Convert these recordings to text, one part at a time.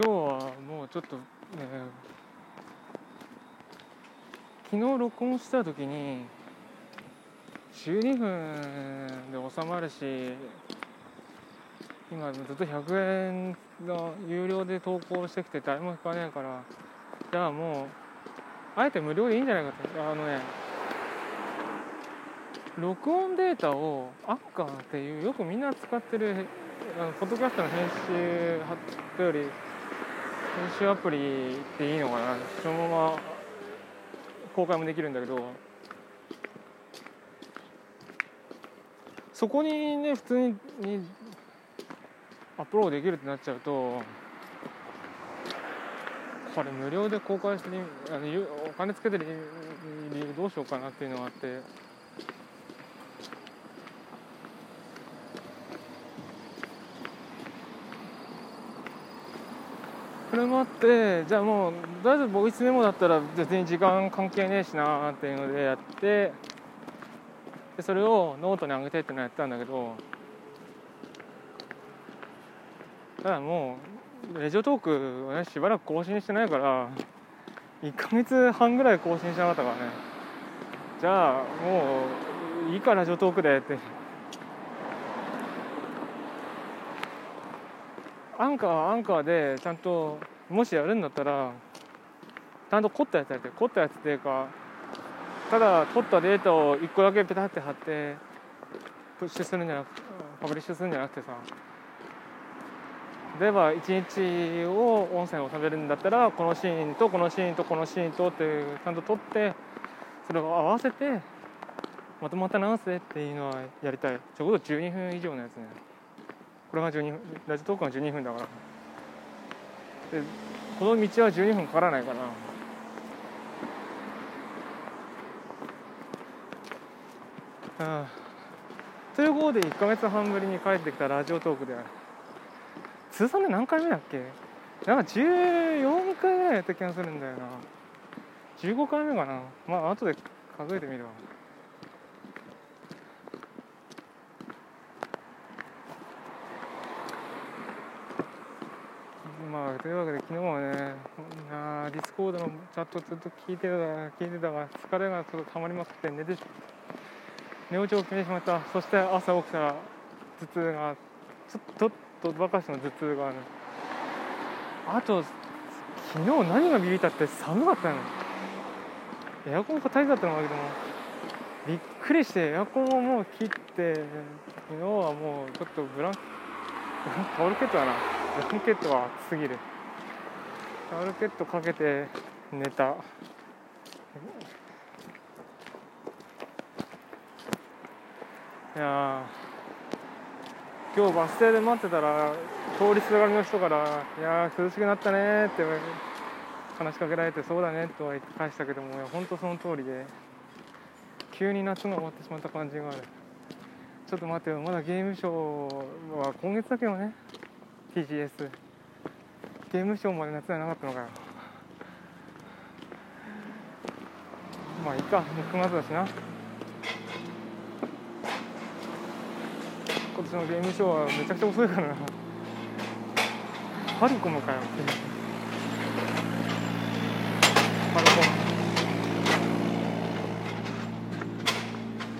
今日はもうちょっとね昨日録音した時に12分で収まるし今ずっと100円の有料で投稿してきて誰も引かないからじゃあもうあえて無料でいいんじゃないかと。あのね録音データをアッカーっていうよくみんな使ってるあのポッドキャストの編集より編集アプリっていいのかな？そのまま公開もできるんだけどそこにね普通にアップロードできるってなっちゃうとこれ無料で公開してあのお金つけてる理由どうしようかなっていうのがあって。れもあってじゃあもうとりあえずボイスメモだったら別に時間関係ねえしなっていうのでやってでそれをノートに上げてってのやったんだけどただもうラジオトークをねしばらく更新してないから1ヶ月半ぐらい更新しなかったからね。じゃあもういいかラジオトークでって。アンカーアンカーでちゃんともしやるんだったらちゃんと凝ったやつやって凝ったやつっていうかただ取ったデータを1個だけペタって貼ってプッシュするんじゃなくパブリッシュするんじゃなくてさ。例えば1日を音声を収めるんだったらこのシーンとこのシーンとこのシーンとってちゃんと撮ってそれを合わせてまとまった直せっていうのはやりたい。ちょうど12分以上のやつね。これが12分ラジオトークが12分だから。でこの道は12分かからないかな。ああ。ということで1か月半ぶりに帰ってきたラジオトークで通算で何回目だっけ？なんか14回ぐらいやった気がするんだよな。15回目かな。まあ後で数えてみるわ。まあというわけで昨日はねあディスコードのチャットずっと聞いてた聞いてたが疲れがちょっとたまりまくって寝て寝落ちを決めてしまった。そして朝起きたら頭痛がちょっとばかしの頭痛がある。あと昨日何がビビったって寒かったの。エアコン硬いだったのだけども。びっくりしてエアコンをもう切って昨日はもうちょっとブランタオルケットだな。ブランケットは暑すぎるタオルケットかけて寝たいや今日バス停で待ってたら通りすがりの人から「いや涼しくなったね」って話しかけられて「そうだね」とは言って返したけどもいや本当その通りで急に夏が終わってしまった感じがあるちょっと待ってよまだゲームショーは今月だけどね TGS ゲームショーまで夏じゃなかったのかよ。まあいいか。もう9月だしな。今年のゲームショーはめちゃくちゃ遅いからな。ファルコムかよ。ファルコム。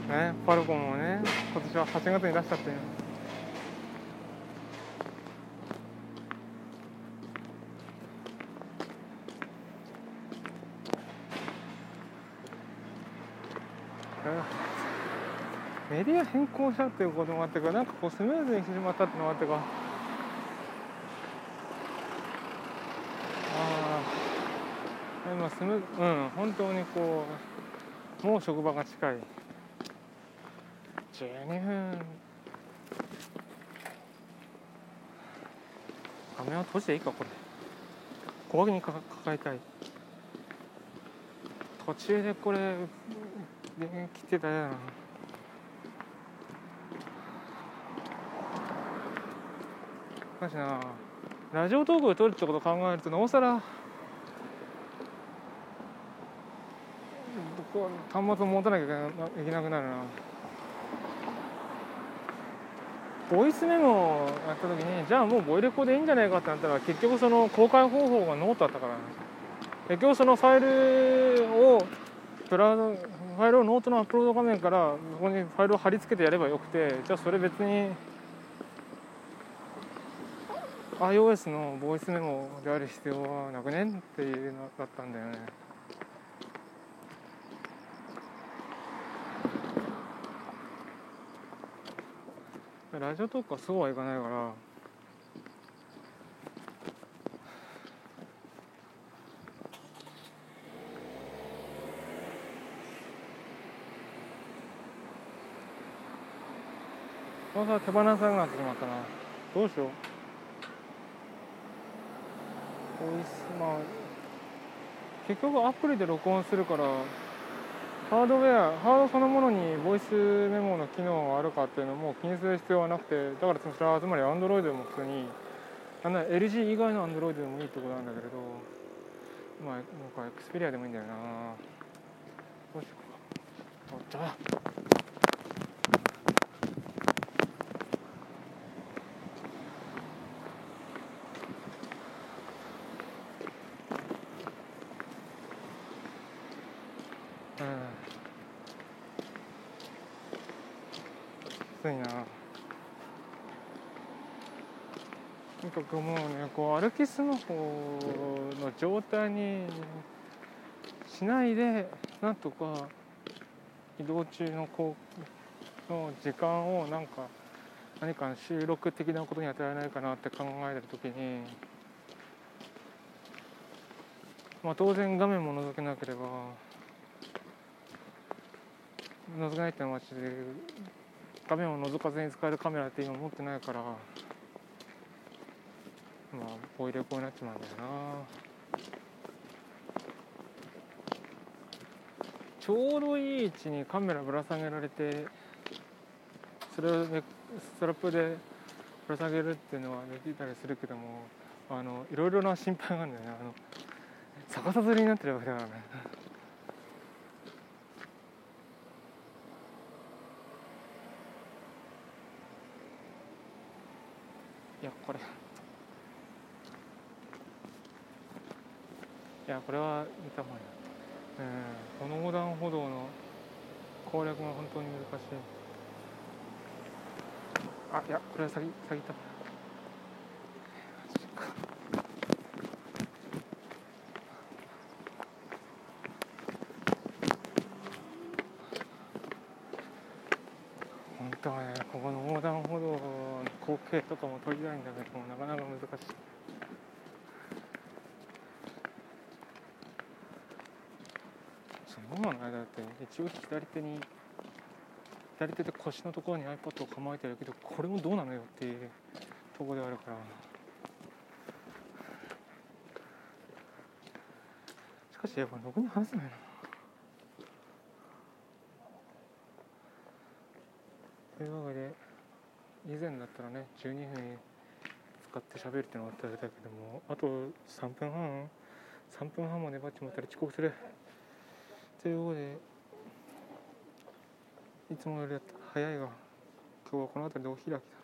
ねファルコムをね今年は8月に出したっていう。メディア変更したっていうこともあってかなんかこうスムーズにしてしまったっていうのもあってか。ああ今スムうん本当にこうもう職場が近い。12分。画面を閉じていいかこれ小分けに抱えたい。途中でこれ電源切ってたやなしかしな。ラジオトークを撮るってことを考えるとなおさら。端末を持たなきゃいけなくなるな。ボイスメモやった時にじゃあもうボイレコでいいんじゃないかってなったら結局その公開方法がノートだったから結局そのファイルをプラファイルをノートのアップロード画面からそこにファイルを貼り付けてやればよくてじゃあそれ別に iOS のボイスメモである必要はなくねっていうのだったんだよね。ラジオトークはそうはいかないからまさ手放さなくなってしまったな。どうしよう。ボイスまあ結局アプリで録音するからハードウェアハードそのものにボイスメモの機能があるかっていうのも気にする必要はなくてだからそれはつまり Android でも普通にあの LG 以外の Android でもいいってことなんだけれどまあなんか Xperia でもいいんだよな。どうしようか。おっちゃついなとにかくもうねこう歩きスマホの状態にしないでなんとか移動中のこうの時間をなんか何か収録的なことに当てられないかなって考えてる時にまあ当然画面も覗けなければ覗けないってのはマジで画面を覗かずに使えるカメラって今持ってないからまあこういう旅行になっちまうんだよな。ちょうどいい位置にカメラぶら下げられてそれをねストラップでぶら下げるっていうのはできたりするけどもあのいろいろな心配があるんだよね。あの逆さずりになってるわけだからね。いやこれ。いやこれは見た方がいいうん。この横断歩道の攻略が本当に難しい。あいやこれは先先行った本当はねここの横断歩道の光景とかも撮りたいんだけどもなかなか難しいそのままの間だって一応左手に左手で腰のところに iPad を構えてるけどこれもどうなのよっていうところであるからしかしやっぱろくに話せないなというわけで以前だったらね12分使って喋るってのがあったんだけどもあと3分半3分半も粘っちまったら遅刻する。というわけでいつもより早いが今日はこの辺りでお開きだ。